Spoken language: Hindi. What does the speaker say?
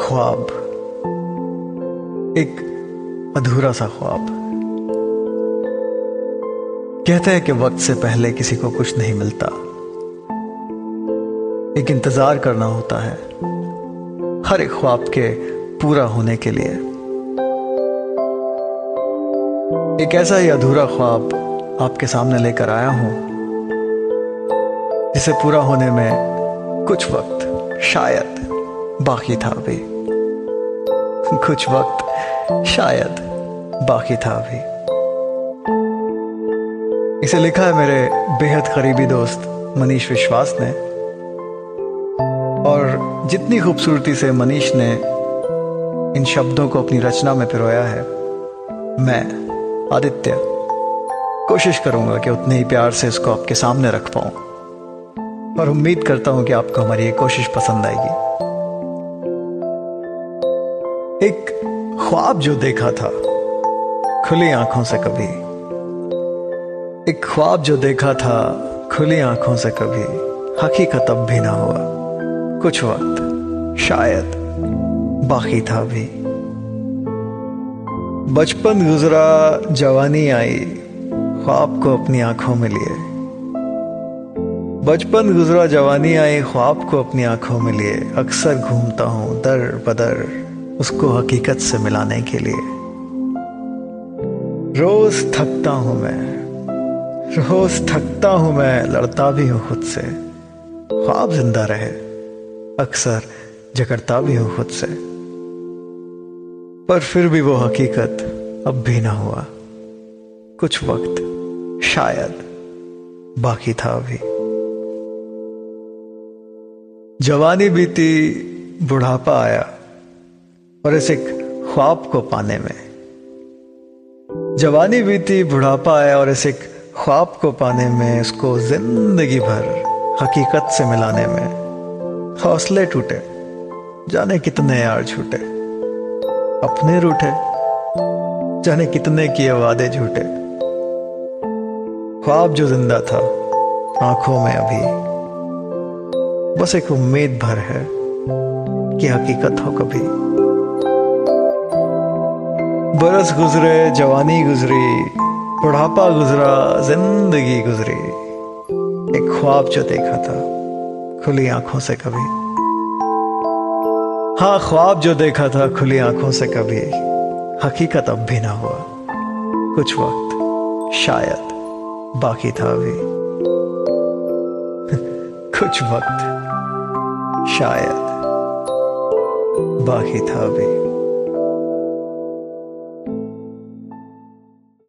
ख्वाब। एक अधूरा सा ख्वाब। कहते हैं कि वक्त से पहले किसी को कुछ नहीं मिलता। एक इंतज़ार करना होता है, हर एक ख्वाब के पूरा होने के लिए। एक ऐसा ही अधूरा ख्वाब आपके सामने लेकर आया हूँ, जिसे पूरा होने में कुछ वक्त, शायद बाकी था अभी। कुछ वक्त शायद बाकी था अभी। इसे लिखा है मेरे बेहद करीबी दोस्त मनीष विश्वास ने। और जितनी खूबसूरती से मनीष ने इन शब्दों को अपनी रचना में पिरोया है, मैं, आदित्य, कोशिश करूँगा कि उतने ही प्यार से इसको आपके सामने रख पाऊँ। और उम्मीद करता हूँ कि आपको हमारी ये कोशिश पसंद आएगी। एक ख्वाब जो देखा था, खुली आँखों से कभी। एक ख्वाब जो देखा था, खुली आँखों से कभी। हकीकत अब भी ना हुआ। कुछ वक्त, शायद, बाकी था भी। बचपन गुजरा, जवानी आई, ख्वाब को अपनी आँखों में लिए। बचपन गुजरा, जवानी आई, ख्वाब को अपनी आँखों में लिए। अक्सर घूमता हूँ, दर बदर। उसको हकीकत से मिलाने के लिए। रोज थकता हूँ मैं। रोज थकता हूँ मैं, लड़ता भी हूँ खुद से। ख्वाब ज़िंदा रहे, अक्सर जकड़ता भी हूँ खुद से। पर फिर भी वो हकीकत अब भी ना हुआ। कुछ वक्त शायद बाकी था अभी। जवानी बीती, बुढ़ापा आया। और इस एक ख्वाब को पाने में। जवानी बीती, बुढ़ापा आया और इस एक ख्वाब को पाने में इसको ज़िंदगी भर हकीकत से मिलाने में हौसले टूटे, जाने कितने यार छूटे, अपने रूठे, जाने कितने किए वादे झूठे। ख्वाब जो ज़िंदा था, आँखों में अभी, बस एक उम्मीद भर है कि हकीकत हो कभी। बरस गुजरे, जवानी गुजरी, बुढ़ापा गुजरा, ज़िंदगी गुजरी। एक ख्वाब जो देखा था, खुली आँखों से कभी। हाँ ख्वाब जो देखा था, खुली आँखों से कभी। हकीकत अब भी ना हुआ। कुछ वक्त, शायद, बाकी था अभी कुछ वक्त, शायद, बाकी था अभी